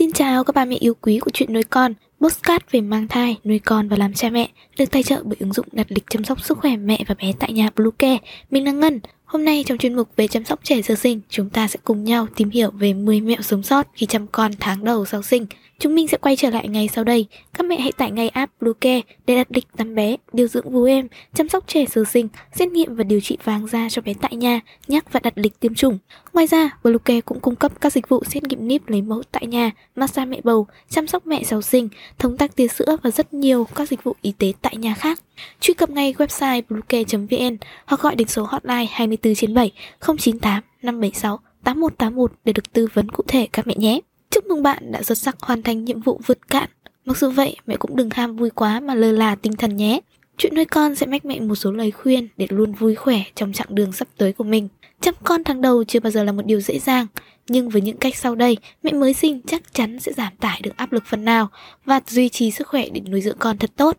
Xin chào các bà mẹ yêu quý của chuyện nuôi con, postcard về mang thai, nuôi con và làm cha mẹ, được tài trợ bởi ứng dụng đặt lịch chăm sóc sức khỏe mẹ và bé tại nhà Bluecare. Mình là Ngân. Hôm nay trong chuyên mục về chăm sóc trẻ sơ sinh, chúng ta sẽ cùng nhau tìm hiểu về 10 mẹo sống sót khi chăm con tháng đầu sau sinh. Chúng mình sẽ quay trở lại ngay sau đây. Các mẹ hãy tải ngay app Bluecare để đặt lịch tắm bé, điều dưỡng vú em, chăm sóc trẻ sơ sinh, xét nghiệm và điều trị vàng da cho bé tại nhà, nhắc và đặt lịch tiêm chủng. Ngoài ra, Bluecare cũng cung cấp các dịch vụ xét nghiệm níp lấy mẫu tại nhà, massage mẹ bầu, chăm sóc mẹ sau sinh, thống tắc tia sữa và rất nhiều các dịch vụ y tế tại nhà khác. Truy cập ngay website bluecare.vn hoặc gọi đến số hotline 24 trên 7 098 576 8181 để được tư vấn cụ thể các mẹ nhé. Chúc mừng bạn đã xuất sắc hoàn thành nhiệm vụ vượt cạn. Mặc dù vậy, mẹ cũng đừng ham vui quá mà lơ là tinh thần nhé. Chuyện nuôi con sẽ mách mẹ một số lời khuyên để luôn vui khỏe trong chặng đường sắp tới của mình. Chăm con tháng đầu chưa bao giờ là một điều dễ dàng, nhưng với những cách sau đây, mẹ mới sinh chắc chắn sẽ giảm tải được áp lực phần nào và duy trì sức khỏe để nuôi dưỡng con thật tốt.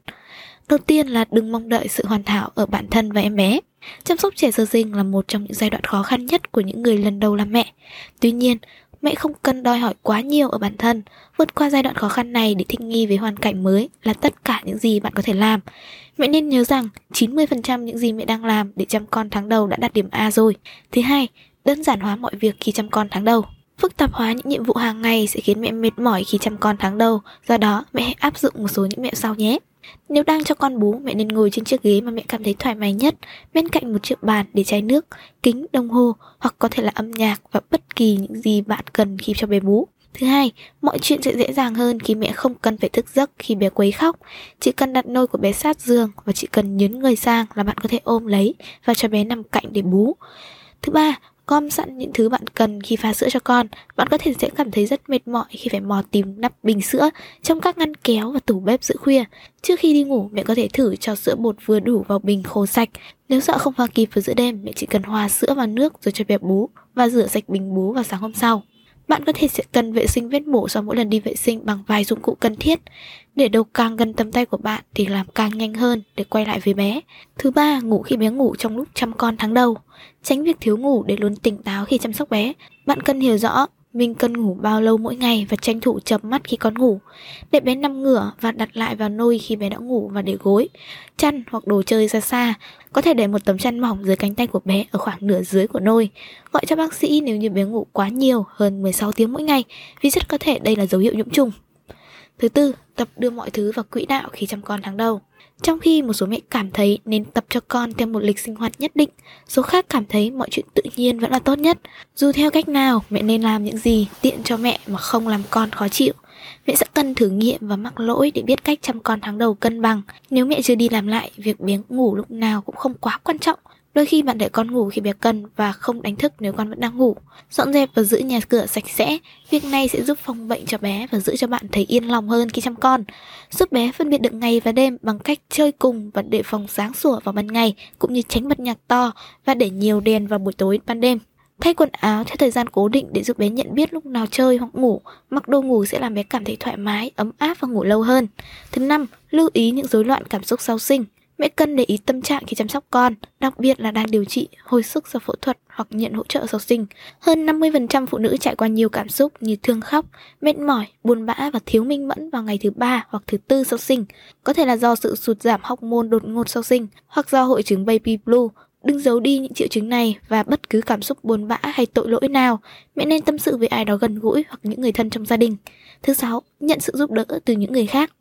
Đầu tiên là đừng mong đợi sự hoàn hảo ở bản thân và em bé. Chăm sóc trẻ sơ sinh là một trong những giai đoạn khó khăn nhất của những người lần đầu làm mẹ. Tuy nhiên, mẹ không cần đòi hỏi quá nhiều ở bản thân. Vượt qua giai đoạn khó khăn này để thích nghi với hoàn cảnh mới là tất cả những gì bạn có thể làm. Mẹ nên nhớ rằng 90% những gì mẹ đang làm để chăm con tháng đầu đã đạt điểm A rồi. Thứ hai, đơn giản hóa mọi việc khi chăm con tháng đầu. Phức tạp hóa những nhiệm vụ hàng ngày sẽ khiến mẹ mệt mỏi khi chăm con tháng đầu, do đó mẹ hãy áp dụng một số những mẹo sau nhé. Nếu đang cho con bú, mẹ nên ngồi trên chiếc ghế mà mẹ cảm thấy thoải mái nhất, bên cạnh một chiếc bàn để chai nước, kính, đồng hồ hoặc có thể là âm nhạc và bất kỳ những gì bạn cần khi cho bé bú. Thứ hai, mọi chuyện sẽ dễ dàng hơn khi mẹ không cần phải thức giấc khi bé quấy khóc. Chỉ cần đặt nôi của bé sát giường và chỉ cần nhấn người sang là bạn có thể ôm lấy và cho bé nằm cạnh để bú. Thứ ba, gom sẵn những thứ bạn cần khi pha sữa cho con. Bạn có thể sẽ cảm thấy rất mệt mỏi khi phải mò tìm nắp bình sữa trong các ngăn kéo và tủ bếp giữa khuya. Trước khi đi ngủ, mẹ có thể thử cho sữa bột vừa đủ vào bình khô sạch. Nếu sợ không pha kịp vào giữa đêm, mẹ chỉ cần hòa sữa vào nước rồi cho bé bú và rửa sạch bình bú vào sáng hôm sau. Bạn có thể sẽ cần vệ sinh vết mổ sau mỗi lần đi vệ sinh bằng vài dụng cụ cần thiết. Để đầu càng gần tầm tay của bạn thì làm càng nhanh hơn để quay lại với bé. Thứ ba, ngủ khi bé ngủ trong lúc chăm con tháng đầu. Tránh việc thiếu ngủ để luôn tỉnh táo khi chăm sóc bé. Bạn cần hiểu rõ mình cần ngủ bao lâu mỗi ngày và tranh thủ chập mắt khi con ngủ. Để bé nằm ngửa và đặt lại vào nôi khi bé đã ngủ và để gối, chăn hoặc đồ chơi ra xa. Có thể để một tấm chăn mỏng dưới cánh tay của bé ở khoảng nửa dưới của nôi. Gọi cho bác sĩ nếu như bé ngủ quá nhiều hơn 16 tiếng mỗi ngày vì rất có thể đây là dấu hiệu nhiễm trùng. Thứ tư, tập đưa mọi thứ vào quỹ đạo khi chăm con tháng đầu. Trong khi một số mẹ cảm thấy nên tập cho con theo một lịch sinh hoạt nhất định, số khác cảm thấy mọi chuyện tự nhiên vẫn là tốt nhất. Dù theo cách nào, mẹ nên làm những gì tiện cho mẹ mà không làm con khó chịu. Mẹ sẽ cần thử nghiệm và mắc lỗi để biết cách chăm con tháng đầu cân bằng. Nếu mẹ chưa đi làm lại, việc biếng ngủ lúc nào cũng không quá quan trọng. Đôi khi bạn để con ngủ khi bé cần và không đánh thức nếu con vẫn đang ngủ. Dọn dẹp và giữ nhà cửa sạch sẽ, việc này sẽ giúp phòng bệnh cho bé và giữ cho bạn thấy yên lòng hơn khi chăm con. Giúp bé phân biệt được ngày và đêm bằng cách chơi cùng và để phòng sáng sủa vào ban ngày, cũng như tránh bật nhạc to và để nhiều đèn vào buổi tối ban đêm. Thay quần áo theo thời gian cố định để giúp bé nhận biết lúc nào chơi hoặc ngủ. Mặc đồ ngủ sẽ làm bé cảm thấy thoải mái, ấm áp và ngủ lâu hơn. Thứ năm, lưu ý những rối loạn cảm xúc sau sinh. Mẹ cần để ý tâm trạng khi chăm sóc con, đặc biệt là đang điều trị, hồi sức sau phẫu thuật hoặc nhận hỗ trợ sau sinh. Hơn 50% phụ nữ trải qua nhiều cảm xúc như thương khóc, mệt mỏi, buồn bã và thiếu minh mẫn vào ngày thứ ba hoặc thứ tư sau sinh. Có thể là do sự sụt giảm hormone đột ngột sau sinh hoặc do hội chứng baby blue. Đừng giấu đi những triệu chứng này và bất cứ cảm xúc buồn bã hay tội lỗi nào. Mẹ nên tâm sự với ai đó gần gũi hoặc những người thân trong gia đình. Thứ sáu, nhận sự giúp đỡ từ những người khác.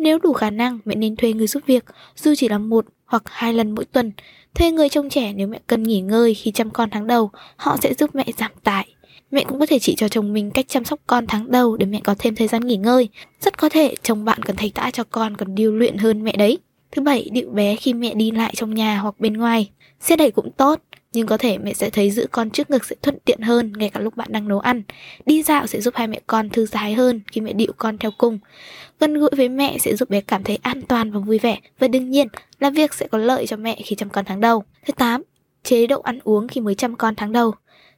Nếu đủ khả năng, mẹ nên thuê người giúp việc, dù chỉ là một hoặc hai lần mỗi tuần. Thuê người trông trẻ nếu mẹ cần nghỉ ngơi khi chăm con tháng đầu, họ sẽ giúp mẹ giảm tải. Mẹ cũng có thể chỉ cho chồng mình cách chăm sóc con tháng đầu để mẹ có thêm thời gian nghỉ ngơi. Rất có thể chồng bạn cần thầy tã cho con còn điều luyện hơn mẹ đấy. Thứ bảy, điệu bé khi mẹ đi lại trong nhà hoặc bên ngoài. Xe đẩy cũng tốt, nhưng có thể mẹ sẽ thấy giữ con trước ngực sẽ thuận tiện hơn ngay cả lúc bạn đang nấu ăn. Đi dạo sẽ giúp hai mẹ con thư thái hơn khi mẹ điệu con theo cung. Gần gũi với mẹ sẽ giúp bé cảm thấy an toàn và vui vẻ và đương nhiên là việc sẽ có lợi cho mẹ khi chăm con tháng đầu. Thứ 8. Chế độ ăn uống khi mới chăm con tháng đầu.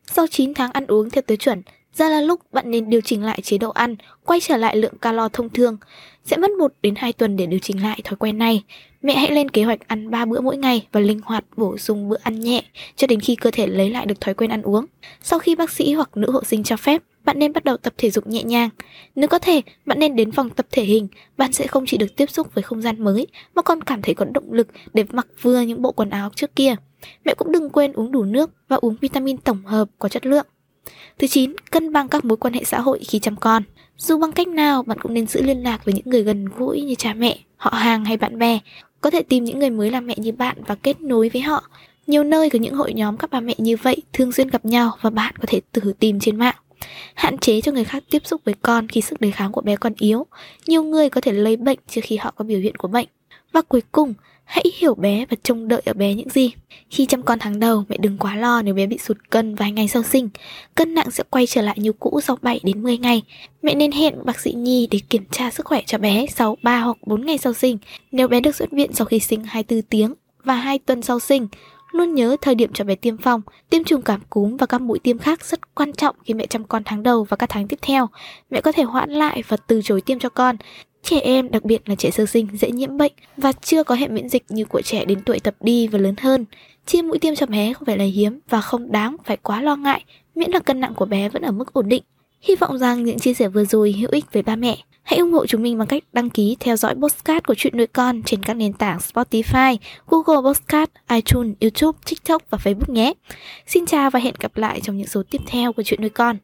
Sau 9 tháng ăn uống theo tiêu chuẩn, ra là lúc bạn nên điều chỉnh lại chế độ ăn, quay trở lại lượng calo thông thường. Sẽ mất 1 đến 2 tuần để điều chỉnh lại thói quen này. Mẹ hãy lên kế hoạch ăn 3 bữa mỗi ngày và linh hoạt bổ sung bữa ăn nhẹ cho đến khi cơ thể lấy lại được thói quen ăn uống. Sau khi bác sĩ hoặc nữ hộ sinh cho phép, bạn nên bắt đầu tập thể dục nhẹ nhàng. Nếu có thể, bạn nên đến phòng tập thể hình, bạn sẽ không chỉ được tiếp xúc với không gian mới, mà còn cảm thấy có động lực để mặc vừa những bộ quần áo trước kia. Mẹ cũng đừng quên uống đủ nước và uống vitamin tổng hợp có chất lượng. Thứ 9, cân bằng các mối quan hệ xã hội khi chăm con. Dù bằng cách nào, bạn cũng nên giữ liên lạc với những người gần gũi như cha mẹ, họ hàng hay bạn bè. Có thể tìm những người mới làm mẹ như bạn và kết nối với họ. Nhiều nơi có những hội nhóm các bà mẹ như vậy thường xuyên gặp nhau và bạn có thể thử tìm trên mạng. Hạn chế cho người khác tiếp xúc với con khi sức đề kháng của bé còn yếu. Nhiều người có thể lây bệnh trước khi họ có biểu hiện của bệnh. Và cuối cùng, hãy hiểu bé và trông đợi ở bé những gì. Khi chăm con tháng đầu, mẹ đừng quá lo nếu bé bị sụt cân vài ngày sau sinh. Cân nặng sẽ quay trở lại như cũ sau 7 đến 10 ngày. Mẹ nên hẹn bác sĩ nhi để kiểm tra sức khỏe cho bé sau 3 hoặc 4 ngày sau sinh. Nếu bé được xuất viện sau khi sinh 24 tiếng và 2 tuần sau sinh, Luôn nhớ thời điểm cho bé tiêm phòng, tiêm trùng cảm cúm và các mũi tiêm khác rất quan trọng khi mẹ chăm con tháng đầu và các tháng tiếp theo. Mẹ có thể hoãn lại và từ chối tiêm cho con. Trẻ em, đặc biệt là trẻ sơ sinh, dễ nhiễm bệnh và chưa có hệ miễn dịch như của trẻ đến tuổi tập đi và lớn hơn. chia mũi tiêm cho bé không phải là hiếm và không đáng phải quá lo ngại, miễn là cân nặng của bé vẫn ở mức ổn định. Hy vọng rằng những chia sẻ vừa rồi hữu ích với ba mẹ. Hãy ủng hộ chúng mình bằng cách đăng ký theo dõi postcard của chuyện nuôi con trên các nền tảng Spotify, Google Postcard, iTunes, YouTube, TikTok và Facebook nhé. Xin chào và hẹn gặp lại trong những số tiếp theo của chuyện nuôi con.